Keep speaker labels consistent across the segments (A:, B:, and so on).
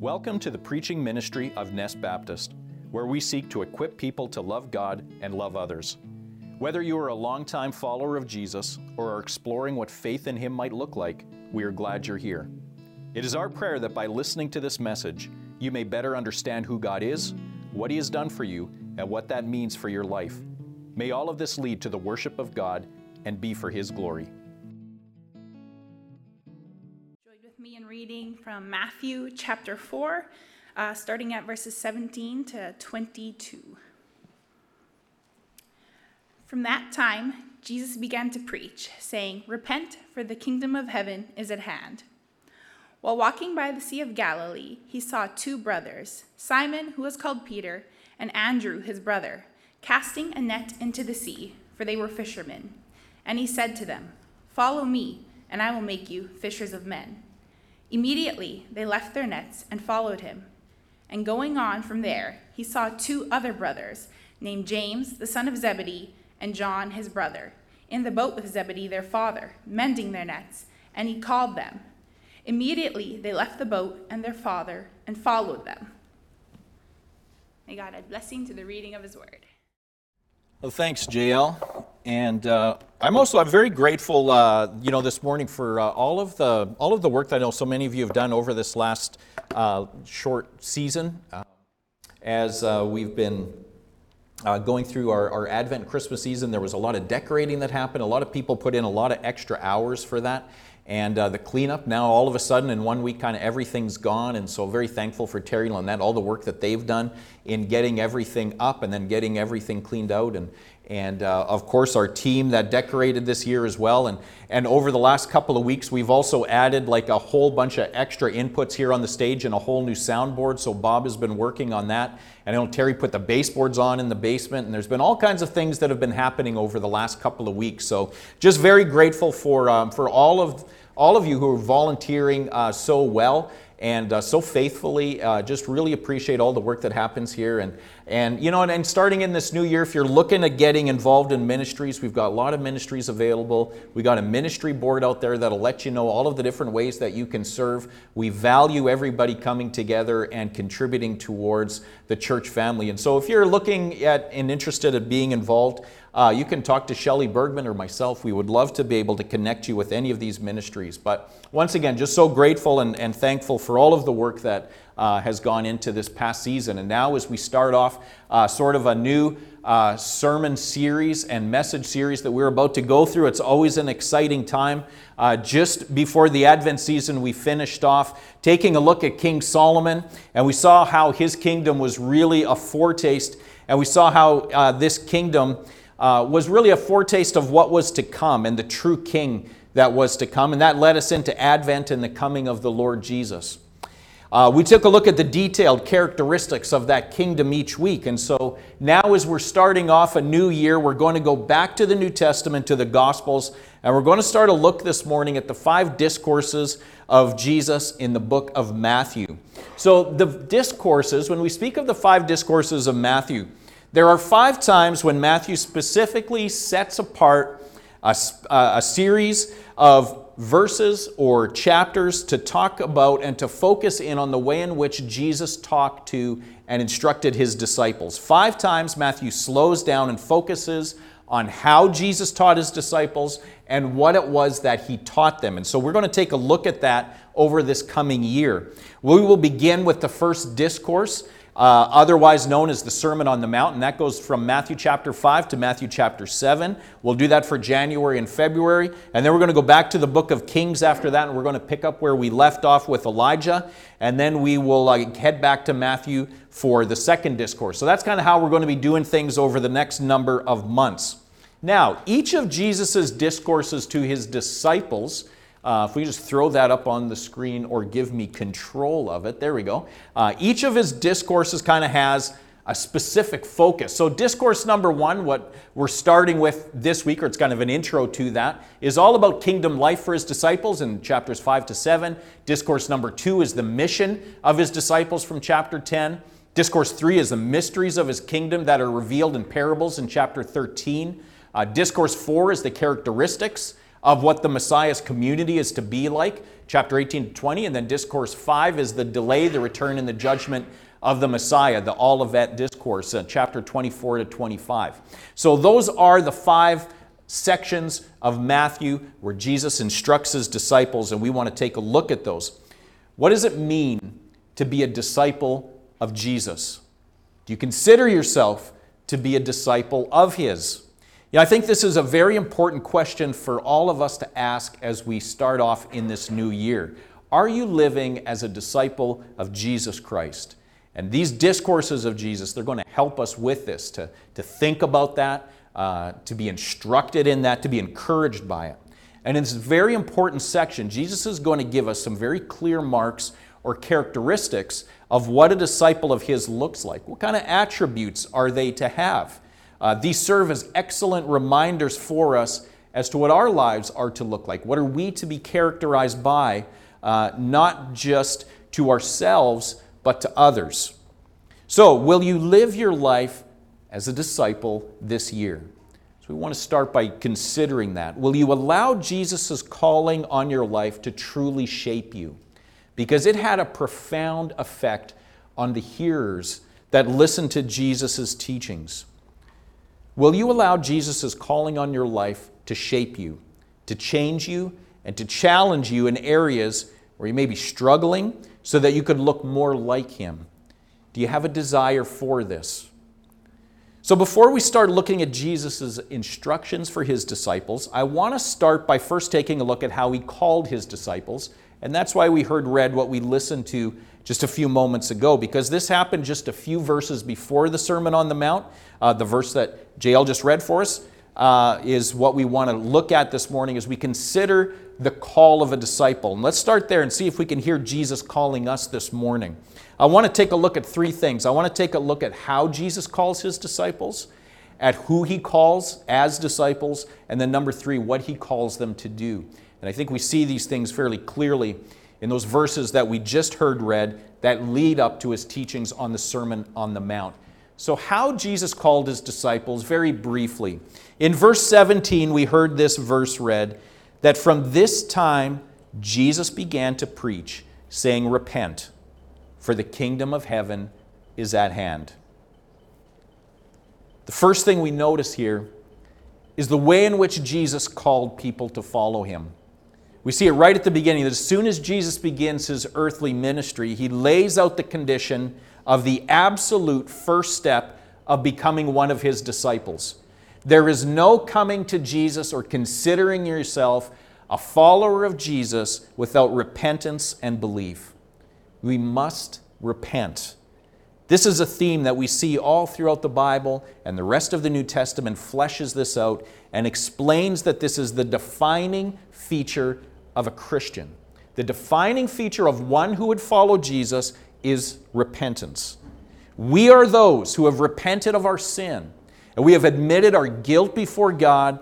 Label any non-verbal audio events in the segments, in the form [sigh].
A: Welcome to the preaching ministry of Nest Baptist, where we seek to equip people to love God and love others. Whether you are a longtime follower of Jesus or are exploring what faith in Him might look like, we are glad you're here. It is our prayer that by listening to this message, you may better understand who God is, what He has done for you, and what that means for your life. May all of this lead to the worship of God and be for His glory.
B: Reading from Matthew chapter 4, uh, starting at verses 17 to 22. From that time, Jesus began to preach, saying, Repent, for the kingdom of heaven is at hand. While walking by the Sea of Galilee, he saw two brothers, Simon, who was called Peter, and Andrew, his brother, casting a net into the sea, for they were fishermen. And he said to them, Follow me, and I will make you fishers of men. Immediately they left their nets and followed him. And going on from there, he saw two other brothers, named James, the son of Zebedee, and John, his brother, in the boat with Zebedee, their father, mending their nets, and he called them. Immediately they left the boat and their father and followed them. May God add blessing to the reading of his word.
A: Well, thanks, JL. And uh, I'm also I'm very grateful, uh, you know, this morning for uh, all of the all of the work that I know so many of you have done over this last uh, short season, uh, as uh, we've been going through our, our Advent Christmas season. There was a lot of decorating that happened. A lot of people put in a lot of extra hours for that and uh, the cleanup. Now, all of a sudden, in one week, kind of everything's gone, and so very thankful for Terry and Lynette, all the work that they've done in getting everything up and then getting everything cleaned out. And, and uh, of course, our team that decorated this year as well. And, and over the last couple of weeks, we've also added like a whole bunch of extra inputs here on the stage and a whole new soundboard. So Bob has been working on that. I know Terry put the baseboards on in the basement, and there's been all kinds of things that have been happening over the last couple of weeks. So just very grateful for, um, for all of all of you who are volunteering uh, so well and uh, so faithfully. Uh, just really appreciate all the work that happens here. And, and you know, and, and, starting in this new year, if you're looking at getting involved in ministries, we've got a lot of ministries available. We got a ministry board out there that'll let you know all of the different ways that you can serve. We value everybody coming together and contributing towards the church family. And so if you're looking at and interested in being involved, uh, you can talk to Shelly Bergman or myself. We would love to be able to connect you with any of these ministries. But once again, just so grateful and, and thankful for all of the work that uh, has gone into this past season. And now, as we start off uh, sort of a new uh, sermon series and message series that we're about to go through, it's always an exciting time. Uh, just before the Advent season, we finished off taking a look at King Solomon, and we saw how his kingdom was really a foretaste, and we saw how uh, this kingdom uh, was really a foretaste of what was to come and the true king that was to come. And that led us into Advent and the coming of the Lord Jesus. Uh, we took a look at the detailed characteristics of that kingdom each week. And so now, as we're starting off a new year, we're going to go back to the New Testament, to the Gospels, and we're going to start a look this morning at the five discourses of Jesus in the book of Matthew. So, the discourses, when we speak of the five discourses of Matthew, there are five times when Matthew specifically sets apart a, a, series of verses or chapters to talk about and to focus in on the way in which Jesus talked to and instructed his disciples. Five times Matthew slows down and focuses on how Jesus taught his disciples and what it was that he taught them. And so we're going to take a look at that over this coming year. We will begin with the first discourse uh, otherwise known as the Sermon on the Mount, and that goes from Matthew chapter 5 to Matthew chapter 7. We'll do that for January and February, and then we're going to go back to the book of Kings after that, and we're going to pick up where we left off with Elijah, and then we will uh, head back to Matthew for the second discourse. So that's kind of how we're going to be doing things over the next number of months. Now, each of Jesus' discourses to his disciples uh, if we just throw that up on the screen or give me control of it, there we go. Uh, each of his discourses kind of has a specific focus. So, discourse number one, what we're starting with this week, or it's kind of an intro to that, is all about kingdom life for his disciples in chapters 5 to 7. Discourse number two is the mission of his disciples from chapter 10. Discourse three is the mysteries of his kingdom that are revealed in parables in chapter 13. Uh, discourse four is the characteristics of what the Messiah's community is to be like, chapter 18 to 20, and then discourse 5 is the delay, the return, and the judgment of the Messiah, the Olivet Discourse, uh, chapter 24 to 25. So those are the five sections of Matthew where Jesus instructs his disciples, and we want to take a look at those. What does it mean to be a disciple of Jesus? Do you consider yourself to be a disciple of his? Yeah, I think this is a very important question for all of us to ask as we start off in this new year. Are you living as a disciple of Jesus Christ? And these discourses of Jesus, they're going to help us with this, to, to think about that, uh, to be instructed in that, to be encouraged by it. And in this very important section, Jesus is going to give us some very clear marks or characteristics of what a disciple of his looks like. What kind of attributes are they to have? Uh, these serve as excellent reminders for us as to what our lives are to look like. What are we to be characterized by, uh, not just to ourselves, but to others? So, will you live your life as a disciple this year? So, we want to start by considering that. Will you allow Jesus' calling on your life to truly shape you? Because it had a profound effect on the hearers that listened to Jesus' teachings. Will you allow Jesus' calling on your life to shape you, to change you, and to challenge you in areas where you may be struggling so that you could look more like Him? Do you have a desire for this? So, before we start looking at Jesus' instructions for his disciples, I want to start by first taking a look at how he called his disciples. And that's why we heard read what we listened to just a few moments ago, because this happened just a few verses before the Sermon on the Mount. Uh, the verse that JL just read for us uh, is what we want to look at this morning as we consider the call of a disciple. And let's start there and see if we can hear Jesus calling us this morning. I want to take a look at three things. I want to take a look at how Jesus calls his disciples, at who he calls as disciples, and then number three, what he calls them to do. And I think we see these things fairly clearly in those verses that we just heard read that lead up to his teachings on the Sermon on the Mount. So, how Jesus called his disciples, very briefly. In verse 17, we heard this verse read that from this time Jesus began to preach, saying, Repent, for the kingdom of heaven is at hand. The first thing we notice here is the way in which Jesus called people to follow him. We see it right at the beginning that as soon as Jesus begins his earthly ministry, he lays out the condition of the absolute first step of becoming one of his disciples. There is no coming to Jesus or considering yourself a follower of Jesus without repentance and belief. We must repent. This is a theme that we see all throughout the Bible, and the rest of the New Testament fleshes this out and explains that this is the defining feature of a Christian. The defining feature of one who would follow Jesus is repentance. We are those who have repented of our sin, and we have admitted our guilt before God.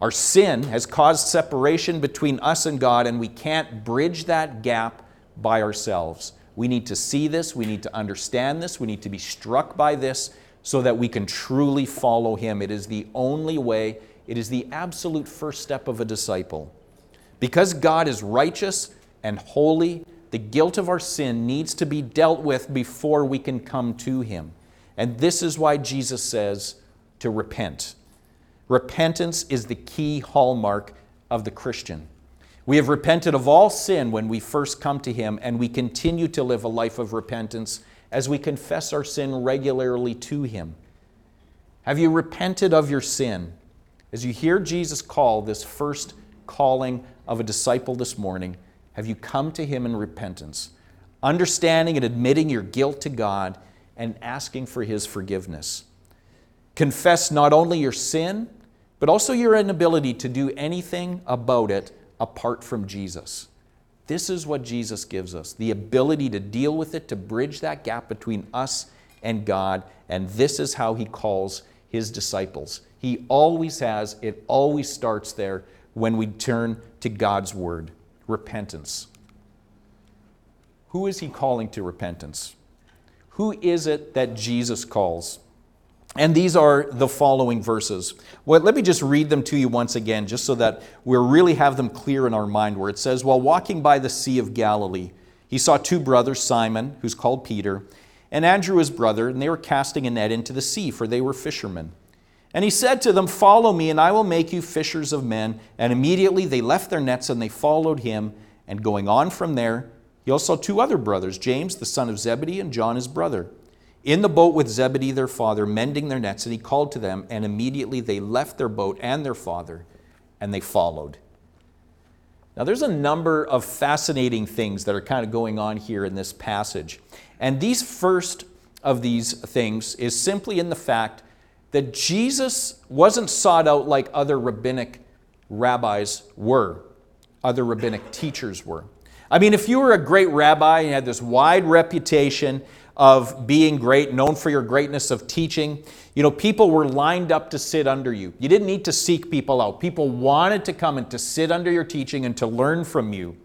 A: Our sin has caused separation between us and God, and we can't bridge that gap by ourselves. We need to see this, we need to understand this, we need to be struck by this so that we can truly follow Him. It is the only way, it is the absolute first step of a disciple. Because God is righteous and holy, the guilt of our sin needs to be dealt with before we can come to Him. And this is why Jesus says to repent. Repentance is the key hallmark of the Christian. We have repented of all sin when we first come to Him, and we continue to live a life of repentance as we confess our sin regularly to Him. Have you repented of your sin? As you hear Jesus call this first calling of a disciple this morning, have you come to Him in repentance, understanding and admitting your guilt to God and asking for His forgiveness? Confess not only your sin, but also your inability to do anything about it apart from Jesus. This is what Jesus gives us the ability to deal with it, to bridge that gap between us and God, and this is how He calls His disciples. He always has, it always starts there when we turn to God's Word repentance. Who is He calling to repentance? Who is it that Jesus calls? And these are the following verses. Well, let me just read them to you once again, just so that we really have them clear in our mind, where it says, While walking by the Sea of Galilee, he saw two brothers, Simon, who's called Peter, and Andrew his brother, and they were casting a net into the sea, for they were fishermen. And he said to them, Follow me, and I will make you fishers of men. And immediately they left their nets and they followed him. And going on from there, he also saw two other brothers, James, the son of Zebedee, and John, his brother, in the boat with Zebedee, their father, mending their nets. And he called to them, and immediately they left their boat and their father, and they followed. Now, there's a number of fascinating things that are kind of going on here in this passage. And these first of these things is simply in the fact that Jesus wasn't sought out like other rabbinic rabbis were, other rabbinic teachers were. I mean, if you were a great rabbi and had this wide reputation of being great, known for your greatness of teaching, you know, people were lined up to sit under you. You didn't need to seek people out. People wanted to come and to sit under your teaching and to learn from you.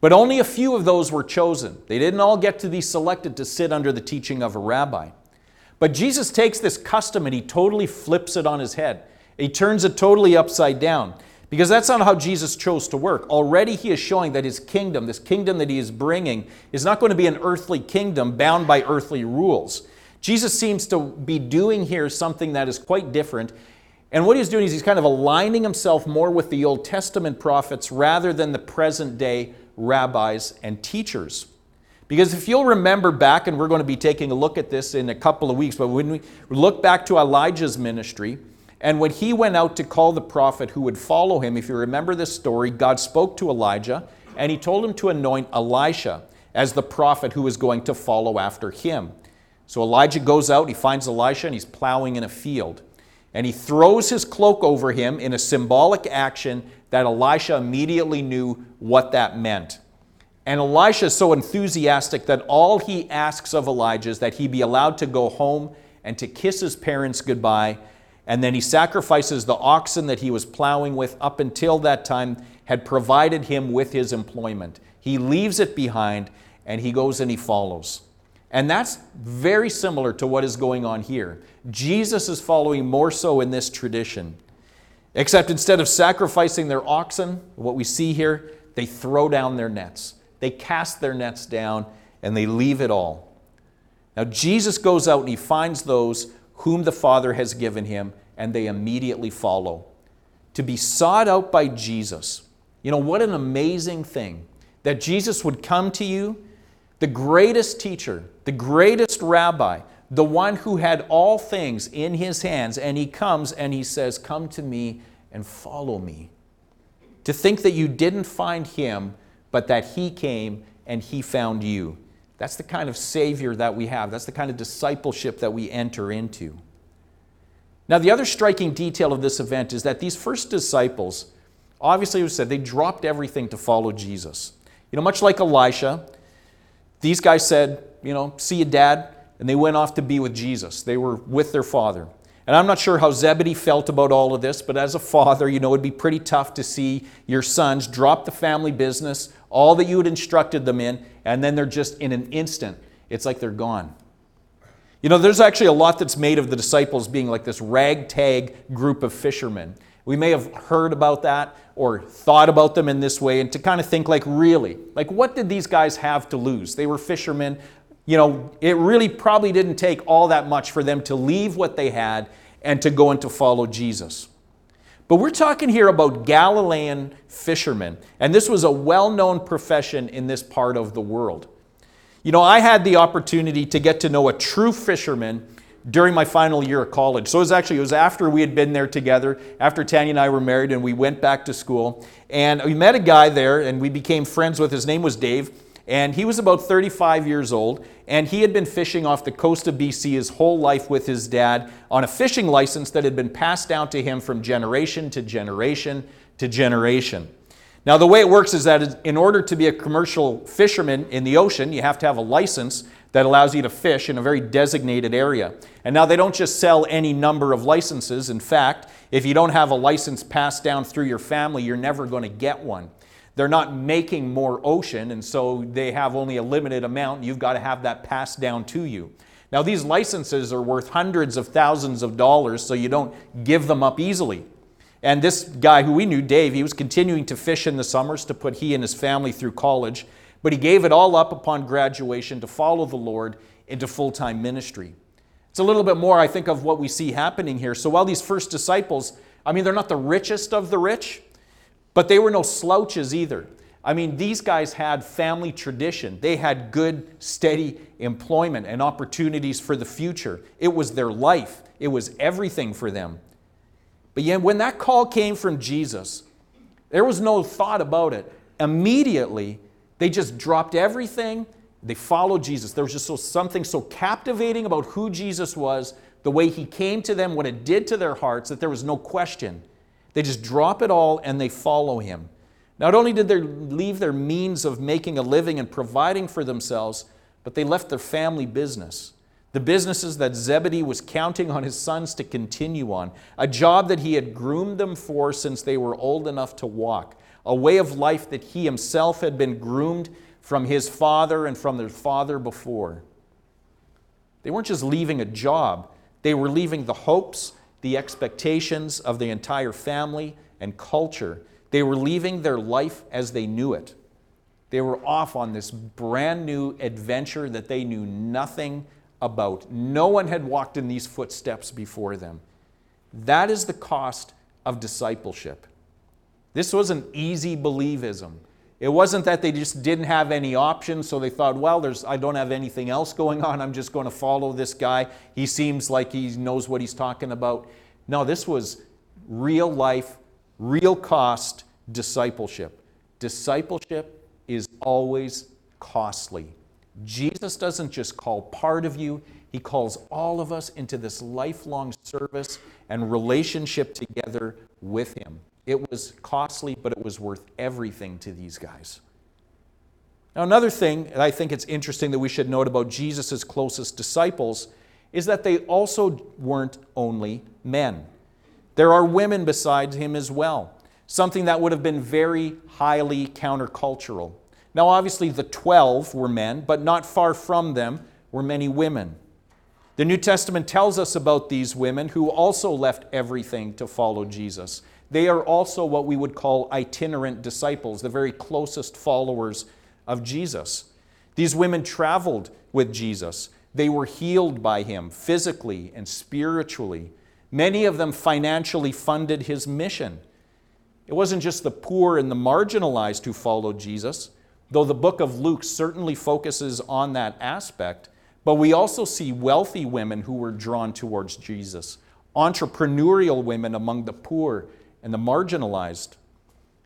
A: But only a few of those were chosen. They didn't all get to be selected to sit under the teaching of a rabbi. But Jesus takes this custom and he totally flips it on his head. He turns it totally upside down. Because that's not how Jesus chose to work. Already he is showing that his kingdom, this kingdom that he is bringing, is not going to be an earthly kingdom bound by earthly rules. Jesus seems to be doing here something that is quite different. And what he's doing is he's kind of aligning himself more with the Old Testament prophets rather than the present day rabbis and teachers. Because if you'll remember back, and we're going to be taking a look at this in a couple of weeks, but when we look back to Elijah's ministry, and when he went out to call the prophet who would follow him, if you remember this story, God spoke to Elijah and he told him to anoint Elisha as the prophet who was going to follow after him. So Elijah goes out, he finds Elisha, and he's plowing in a field. And he throws his cloak over him in a symbolic action that Elisha immediately knew what that meant. And Elisha is so enthusiastic that all he asks of Elijah is that he be allowed to go home and to kiss his parents goodbye and then he sacrifices the oxen that he was plowing with up until that time had provided him with his employment. He leaves it behind and he goes and he follows. And that's very similar to what is going on here. Jesus is following more so in this tradition. Except instead of sacrificing their oxen, what we see here, they throw down their nets. They cast their nets down and they leave it all. Now, Jesus goes out and he finds those whom the Father has given him, and they immediately follow. To be sought out by Jesus. You know, what an amazing thing that Jesus would come to you, the greatest teacher, the greatest rabbi, the one who had all things in his hands, and he comes and he says, Come to me and follow me. To think that you didn't find him, but that he came and he found you. That's the kind of Savior that we have. That's the kind of discipleship that we enter into. Now, the other striking detail of this event is that these first disciples, obviously, we said they dropped everything to follow Jesus. You know, much like Elisha, these guys said, you know, see you, Dad, and they went off to be with Jesus. They were with their father. And I'm not sure how Zebedee felt about all of this, but as a father, you know, it'd be pretty tough to see your sons drop the family business, all that you had instructed them in, and then they're just in an instant, it's like they're gone. You know, there's actually a lot that's made of the disciples being like this ragtag group of fishermen. We may have heard about that or thought about them in this way and to kind of think like, really, like what did these guys have to lose? They were fishermen. You know, it really probably didn't take all that much for them to leave what they had and to go and to follow Jesus. But we're talking here about Galilean fishermen, and this was a well known profession in this part of the world. You know, I had the opportunity to get to know a true fisherman during my final year of college. So it was actually it was after we had been there together, after Tanya and I were married and we went back to school. And we met a guy there and we became friends with his name was Dave. And he was about 35 years old, and he had been fishing off the coast of BC his whole life with his dad on a fishing license that had been passed down to him from generation to generation to generation. Now, the way it works is that in order to be a commercial fisherman in the ocean, you have to have a license that allows you to fish in a very designated area. And now they don't just sell any number of licenses. In fact, if you don't have a license passed down through your family, you're never going to get one. They're not making more ocean, and so they have only a limited amount. You've got to have that passed down to you. Now, these licenses are worth hundreds of thousands of dollars, so you don't give them up easily. And this guy who we knew, Dave, he was continuing to fish in the summers to put he and his family through college, but he gave it all up upon graduation to follow the Lord into full time ministry. It's a little bit more, I think, of what we see happening here. So while these first disciples, I mean, they're not the richest of the rich, but they were no slouches either. I mean, these guys had family tradition. They had good, steady employment and opportunities for the future. It was their life, it was everything for them. But yet, when that call came from Jesus, there was no thought about it. Immediately, they just dropped everything. They followed Jesus. There was just so, something so captivating about who Jesus was, the way he came to them, what it did to their hearts, that there was no question. They just drop it all and they follow him. Not only did they leave their means of making a living and providing for themselves, but they left their family business. The businesses that Zebedee was counting on his sons to continue on, a job that he had groomed them for since they were old enough to walk, a way of life that he himself had been groomed from his father and from their father before. They weren't just leaving a job, they were leaving the hopes, the expectations of the entire family and culture they were leaving their life as they knew it. They were off on this brand new adventure that they knew nothing about. No one had walked in these footsteps before them. That is the cost of discipleship. This wasn't easy believism. It wasn't that they just didn't have any options, so they thought, well, there's, I don't have anything else going on. I'm just going to follow this guy. He seems like he knows what he's talking about. No, this was real life, real cost discipleship. Discipleship is always costly. Jesus doesn't just call part of you, He calls all of us into this lifelong service and relationship together with Him. It was costly, but it was worth everything to these guys. Now, another thing that I think it's interesting that we should note about Jesus' closest disciples is that they also weren't only men. There are women besides him as well something that would have been very highly countercultural. Now, obviously, the 12 were men, but not far from them were many women. The New Testament tells us about these women who also left everything to follow Jesus. They are also what we would call itinerant disciples, the very closest followers of Jesus. These women traveled with Jesus. They were healed by him physically and spiritually. Many of them financially funded his mission. It wasn't just the poor and the marginalized who followed Jesus, though the book of Luke certainly focuses on that aspect. But we also see wealthy women who were drawn towards Jesus, entrepreneurial women among the poor and the marginalized.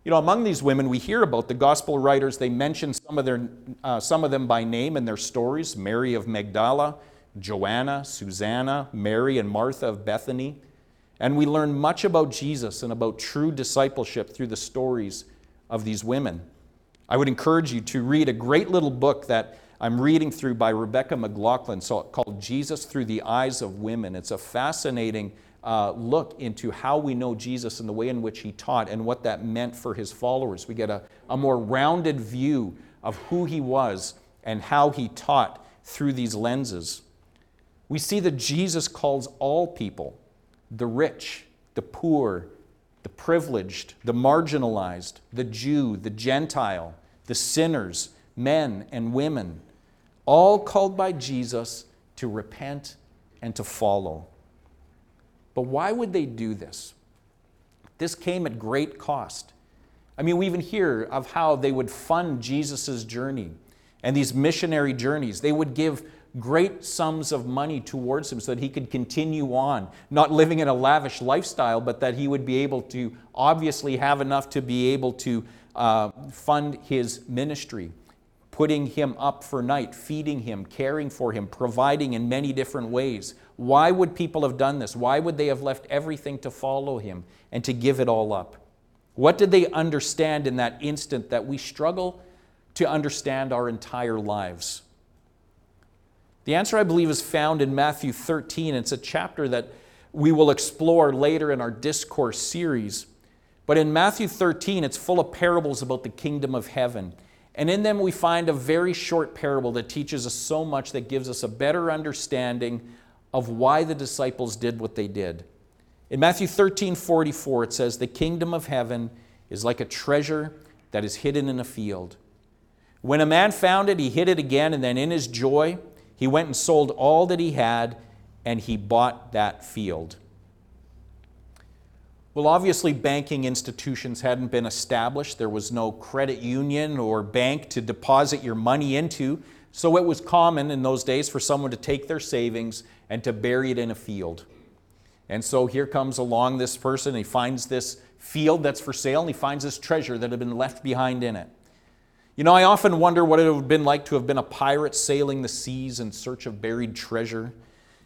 A: You know, among these women, we hear about the gospel writers. They mention some of, their, uh, some of them by name in their stories Mary of Magdala, Joanna, Susanna, Mary, and Martha of Bethany. And we learn much about Jesus and about true discipleship through the stories of these women. I would encourage you to read a great little book that I'm reading through by Rebecca McLaughlin called Jesus Through the Eyes of Women. It's a fascinating uh, look into how we know Jesus and the way in which he taught and what that meant for his followers. We get a, a more rounded view of who he was and how he taught through these lenses. We see that Jesus calls all people the rich, the poor, the privileged, the marginalized, the Jew, the Gentile, the sinners, men and women, all called by Jesus to repent and to follow. But why would they do this? This came at great cost. I mean, we even hear of how they would fund Jesus' journey and these missionary journeys. They would give great sums of money towards him so that he could continue on, not living in a lavish lifestyle, but that he would be able to obviously have enough to be able to uh, fund his ministry, putting him up for night, feeding him, caring for him, providing in many different ways. Why would people have done this? Why would they have left everything to follow him and to give it all up? What did they understand in that instant that we struggle to understand our entire lives? The answer, I believe, is found in Matthew 13. It's a chapter that we will explore later in our discourse series. But in Matthew 13, it's full of parables about the kingdom of heaven. And in them, we find a very short parable that teaches us so much that gives us a better understanding of why the disciples did what they did. In Matthew 13 44, it says, The kingdom of heaven is like a treasure that is hidden in a field. When a man found it, he hid it again, and then in his joy, he went and sold all that he had, and he bought that field. Well, obviously, banking institutions hadn't been established. There was no credit union or bank to deposit your money into. So it was common in those days for someone to take their savings and to bury it in a field. And so here comes along this person, he finds this field that's for sale, and he finds this treasure that had been left behind in it. You know, I often wonder what it would have been like to have been a pirate sailing the seas in search of buried treasure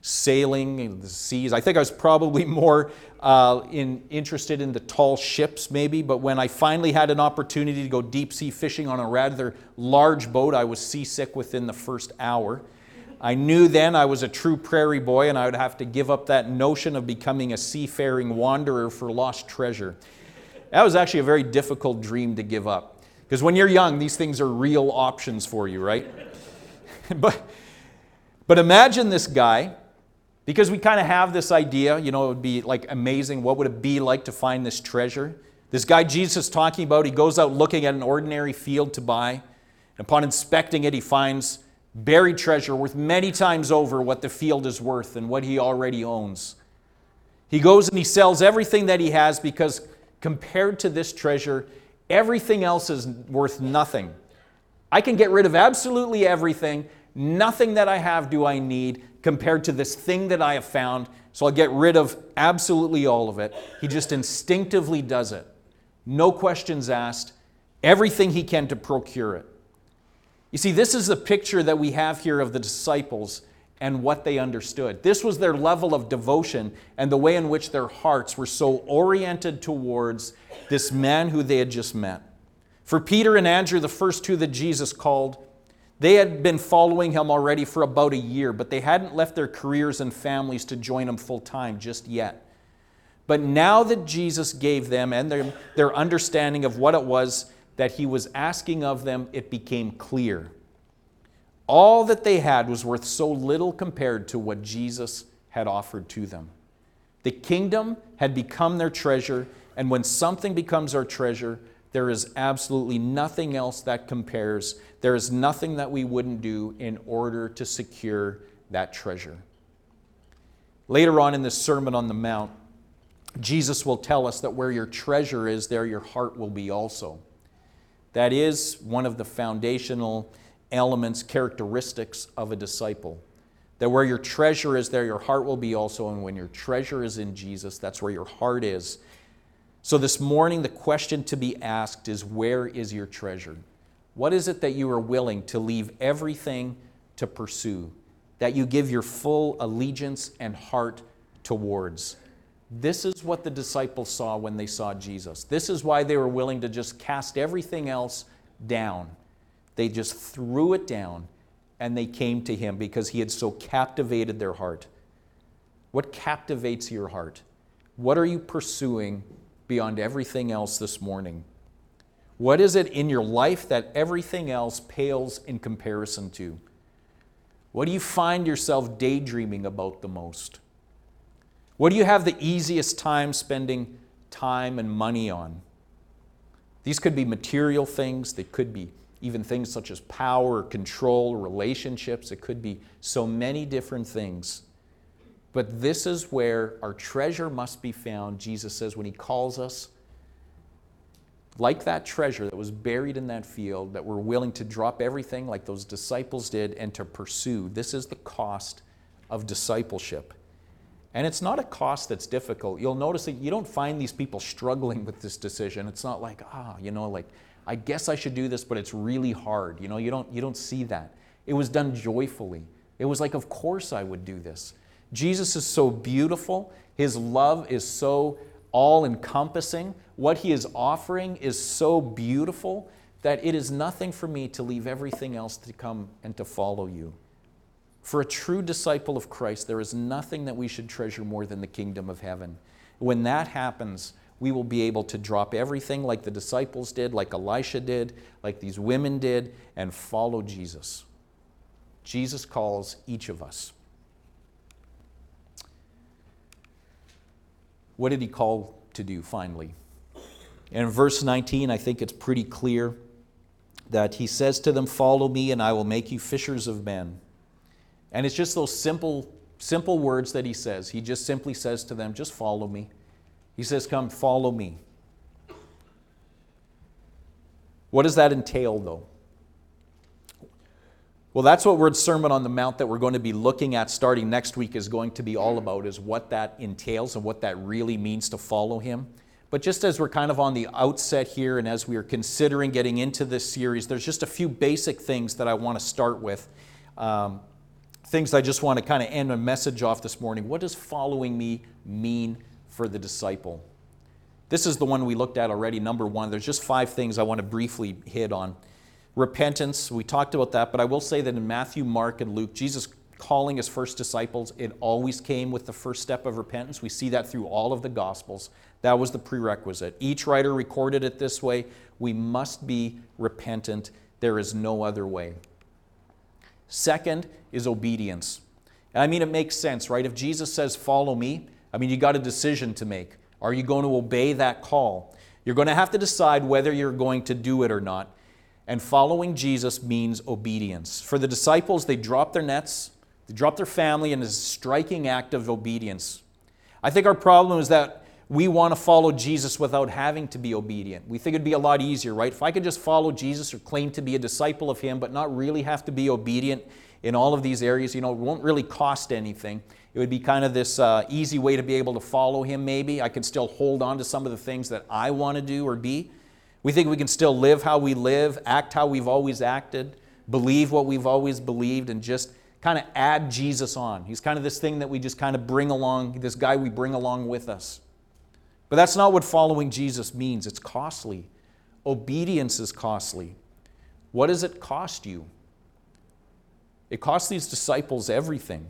A: sailing the seas. I think I was probably [laughs] more uh, in, interested in the tall ships, maybe, but when I finally had an opportunity to go deep sea fishing on a rather large boat, I was seasick within the first hour. I knew then I was a true prairie boy and I would have to give up that notion of becoming a seafaring wanderer for lost treasure. That was actually a very difficult dream to give up. Because when you're young, these things are real options for you, right? [laughs] but, but imagine this guy because we kind of have this idea, you know, it would be like amazing. What would it be like to find this treasure? This guy Jesus talking about, he goes out looking at an ordinary field to buy. And upon inspecting it, he finds buried treasure worth many times over what the field is worth and what he already owns. He goes and he sells everything that he has because compared to this treasure, everything else is worth nothing. I can get rid of absolutely everything. Nothing that I have do I need compared to this thing that I have found, so I'll get rid of absolutely all of it. He just instinctively does it. No questions asked, everything he can to procure it. You see, this is the picture that we have here of the disciples and what they understood. This was their level of devotion and the way in which their hearts were so oriented towards this man who they had just met. For Peter and Andrew, the first two that Jesus called, they had been following him already for about a year, but they hadn't left their careers and families to join him full time just yet. But now that Jesus gave them and their, their understanding of what it was that he was asking of them, it became clear. All that they had was worth so little compared to what Jesus had offered to them. The kingdom had become their treasure, and when something becomes our treasure, there is absolutely nothing else that compares. There is nothing that we wouldn't do in order to secure that treasure. Later on in the Sermon on the Mount, Jesus will tell us that where your treasure is, there your heart will be also. That is one of the foundational elements, characteristics of a disciple. That where your treasure is, there your heart will be also. And when your treasure is in Jesus, that's where your heart is. So this morning, the question to be asked is where is your treasure? What is it that you are willing to leave everything to pursue? That you give your full allegiance and heart towards? This is what the disciples saw when they saw Jesus. This is why they were willing to just cast everything else down. They just threw it down and they came to him because he had so captivated their heart. What captivates your heart? What are you pursuing beyond everything else this morning? What is it in your life that everything else pales in comparison to? What do you find yourself daydreaming about the most? What do you have the easiest time spending time and money on? These could be material things, they could be even things such as power, control, relationships. It could be so many different things. But this is where our treasure must be found, Jesus says, when He calls us. Like that treasure that was buried in that field, that we're willing to drop everything like those disciples did and to pursue. This is the cost of discipleship. And it's not a cost that's difficult. You'll notice that you don't find these people struggling with this decision. It's not like, ah, you know, like, I guess I should do this, but it's really hard. You know, you don't, you don't see that. It was done joyfully. It was like, of course I would do this. Jesus is so beautiful. His love is so all encompassing. What he is offering is so beautiful that it is nothing for me to leave everything else to come and to follow you. For a true disciple of Christ, there is nothing that we should treasure more than the kingdom of heaven. When that happens, we will be able to drop everything like the disciples did, like Elisha did, like these women did, and follow Jesus. Jesus calls each of us. What did he call to do finally? And in verse 19, I think it's pretty clear that he says to them, Follow me, and I will make you fishers of men. And it's just those simple, simple words that he says. He just simply says to them, Just follow me. He says, Come, follow me. What does that entail, though? Well, that's what word Sermon on the Mount that we're going to be looking at starting next week is going to be all about, is what that entails and what that really means to follow him. But just as we're kind of on the outset here and as we are considering getting into this series, there's just a few basic things that I want to start with. Um, things I just want to kind of end a message off this morning. What does following me mean for the disciple? This is the one we looked at already, number one. There's just five things I want to briefly hit on. Repentance, we talked about that, but I will say that in Matthew, Mark, and Luke, Jesus calling his first disciples, it always came with the first step of repentance. We see that through all of the Gospels. That was the prerequisite. Each writer recorded it this way we must be repentant. There is no other way. Second is obedience. And I mean, it makes sense, right? If Jesus says, Follow me, I mean, you got a decision to make. Are you going to obey that call? You're going to have to decide whether you're going to do it or not. And following Jesus means obedience. For the disciples, they dropped their nets, they dropped their family in a striking act of obedience. I think our problem is that we want to follow Jesus without having to be obedient. We think it'd be a lot easier, right? If I could just follow Jesus or claim to be a disciple of Him, but not really have to be obedient in all of these areas, you know, it won't really cost anything. It would be kind of this uh, easy way to be able to follow Him, maybe. I can still hold on to some of the things that I want to do or be. We think we can still live how we live, act how we've always acted, believe what we've always believed, and just kind of add Jesus on. He's kind of this thing that we just kind of bring along, this guy we bring along with us. But that's not what following Jesus means. It's costly. Obedience is costly. What does it cost you? It cost these disciples everything.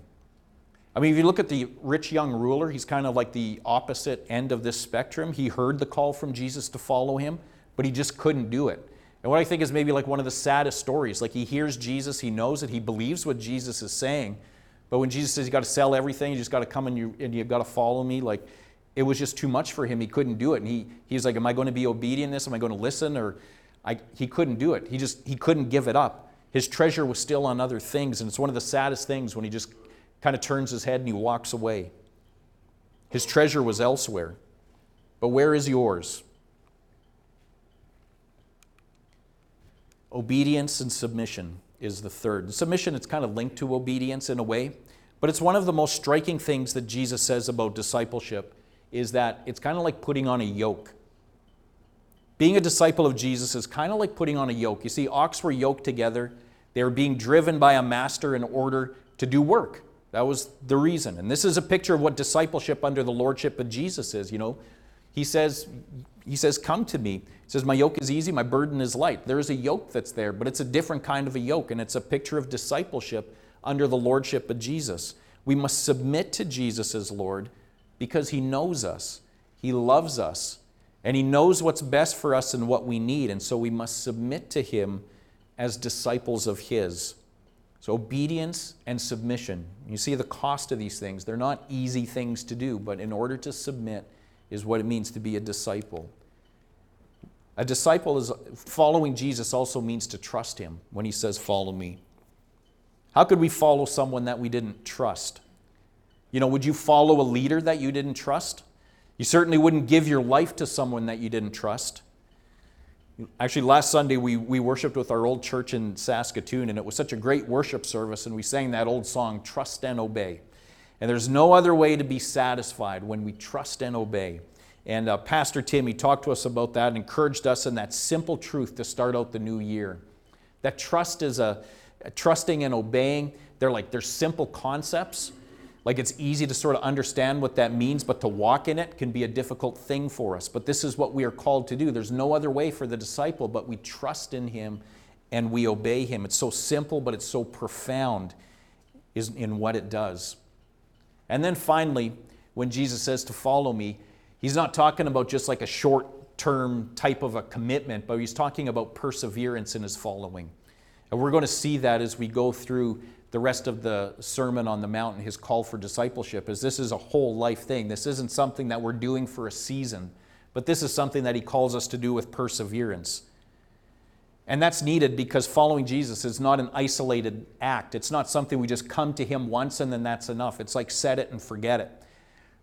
A: I mean, if you look at the rich young ruler, he's kind of like the opposite end of this spectrum. He heard the call from Jesus to follow him, but he just couldn't do it. And what I think is maybe like one of the saddest stories. Like he hears Jesus, he knows it, he believes what Jesus is saying, but when Jesus says you got to sell everything, you just got to come and, you, and you've got to follow me, like it was just too much for him. He couldn't do it. And he, he's like, Am I going to be obedient this? Am I going to listen? Or I, he couldn't do it. He just he couldn't give it up. His treasure was still on other things. And it's one of the saddest things when he just kind of turns his head and he walks away. His treasure was elsewhere. But where is yours? Obedience and submission is the third. Submission, it's kind of linked to obedience in a way, but it's one of the most striking things that Jesus says about discipleship is that it's kind of like putting on a yoke. Being a disciple of Jesus is kind of like putting on a yoke. You see, ox were yoked together. They were being driven by a master in order to do work. That was the reason. And this is a picture of what discipleship under the lordship of Jesus is. You know, he says, he says, Come to me. Says, My yoke is easy, my burden is light. There is a yoke that's there, but it's a different kind of a yoke, and it's a picture of discipleship under the lordship of Jesus. We must submit to Jesus as Lord because He knows us, He loves us, and He knows what's best for us and what we need. And so we must submit to Him as disciples of His. So, obedience and submission. You see the cost of these things. They're not easy things to do, but in order to submit is what it means to be a disciple. A disciple is following Jesus also means to trust him when he says, Follow me. How could we follow someone that we didn't trust? You know, would you follow a leader that you didn't trust? You certainly wouldn't give your life to someone that you didn't trust. Actually, last Sunday we, we worshiped with our old church in Saskatoon, and it was such a great worship service, and we sang that old song, Trust and Obey. And there's no other way to be satisfied when we trust and obey. And uh, Pastor Tim, he talked to us about that and encouraged us in that simple truth to start out the new year. That trust is a, a trusting and obeying. They're like, they're simple concepts, like it's easy to sort of understand what that means, but to walk in it can be a difficult thing for us. But this is what we are called to do. There's no other way for the disciple, but we trust in him and we obey him. It's so simple, but it's so profound in what it does. And then finally, when Jesus says to follow me, He's not talking about just like a short term type of a commitment, but he's talking about perseverance in his following. And we're going to see that as we go through the rest of the Sermon on the Mount and his call for discipleship, as this is a whole life thing. This isn't something that we're doing for a season, but this is something that he calls us to do with perseverance. And that's needed because following Jesus is not an isolated act. It's not something we just come to him once and then that's enough. It's like set it and forget it.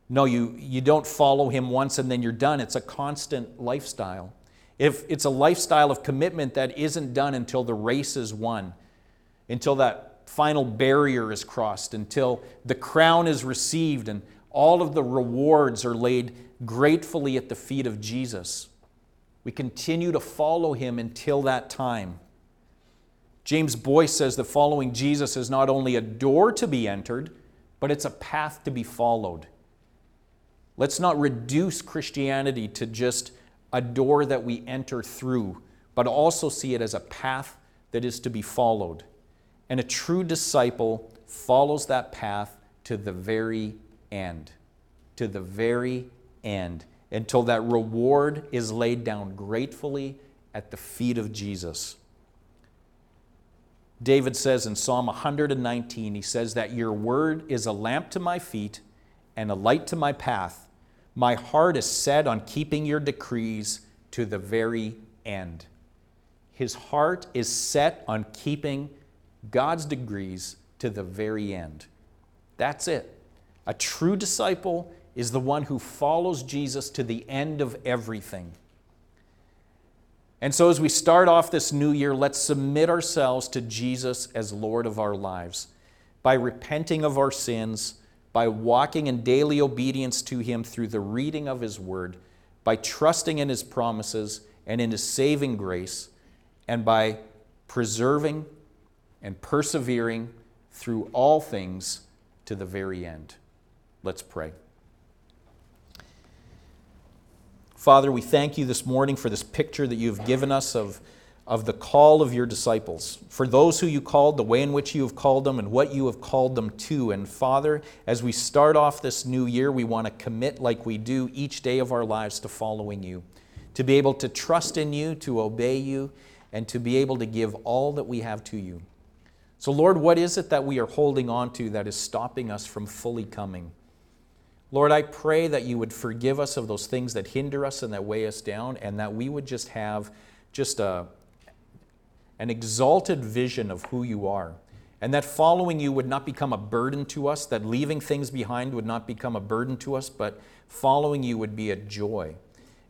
A: No, you, you don't follow him once and then you're done. It's a constant lifestyle. If it's a lifestyle of commitment that isn't done until the race is won, until that final barrier is crossed, until the crown is received and all of the rewards are laid gratefully at the feet of Jesus. We continue to follow him until that time. James Boice says that following Jesus is not only a door to be entered, but it's a path to be followed. Let's not reduce Christianity to just a door that we enter through, but also see it as a path that is to be followed. And a true disciple follows that path to the very end. To the very end. Until that reward is laid down gratefully at the feet of Jesus. David says in Psalm 119, he says that your word is a lamp to my feet and a light to my path. My heart is set on keeping your decrees to the very end. His heart is set on keeping God's degrees to the very end. That's it. A true disciple is the one who follows Jesus to the end of everything. And so, as we start off this new year, let's submit ourselves to Jesus as Lord of our lives by repenting of our sins, by walking in daily obedience to Him through the reading of His Word, by trusting in His promises and in His saving grace, and by preserving and persevering through all things to the very end. Let's pray. Father, we thank you this morning for this picture that you've given us of, of the call of your disciples, for those who you called, the way in which you have called them, and what you have called them to. And Father, as we start off this new year, we want to commit, like we do each day of our lives, to following you, to be able to trust in you, to obey you, and to be able to give all that we have to you. So, Lord, what is it that we are holding on to that is stopping us from fully coming? Lord, I pray that you would forgive us of those things that hinder us and that weigh us down, and that we would just have just a, an exalted vision of who you are. And that following you would not become a burden to us, that leaving things behind would not become a burden to us, but following you would be a joy.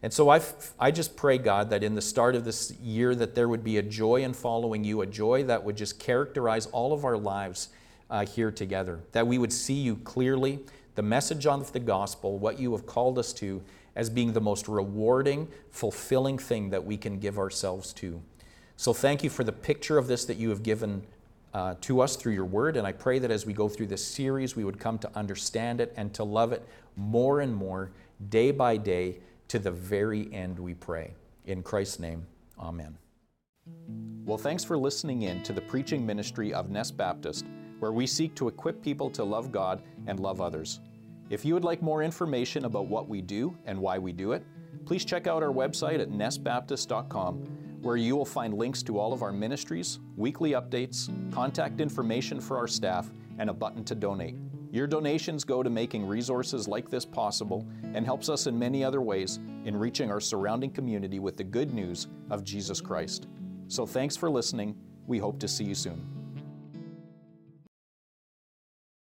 A: And so I, I just pray, God, that in the start of this year that there would be a joy in following you, a joy that would just characterize all of our lives uh, here together, that we would see you clearly, the message of the gospel, what you have called us to, as being the most rewarding, fulfilling thing that we can give ourselves to. So thank you for the picture of this that you have given uh, to us through your word. And I pray that as we go through this series, we would come to understand it and to love it more and more, day by day to the very end, we pray. In Christ's name, amen. Well, thanks for listening in to the preaching ministry of Nest Baptist, where we seek to equip people to love God and love others. If you would like more information about what we do and why we do it, please check out our website at nestbaptist.com, where you will find links to all of our ministries, weekly updates, contact information for our staff, and a button to donate. Your donations go to making resources like this possible and helps us in many other ways in reaching our surrounding community with the good news of Jesus Christ. So thanks for listening. We hope to see you soon.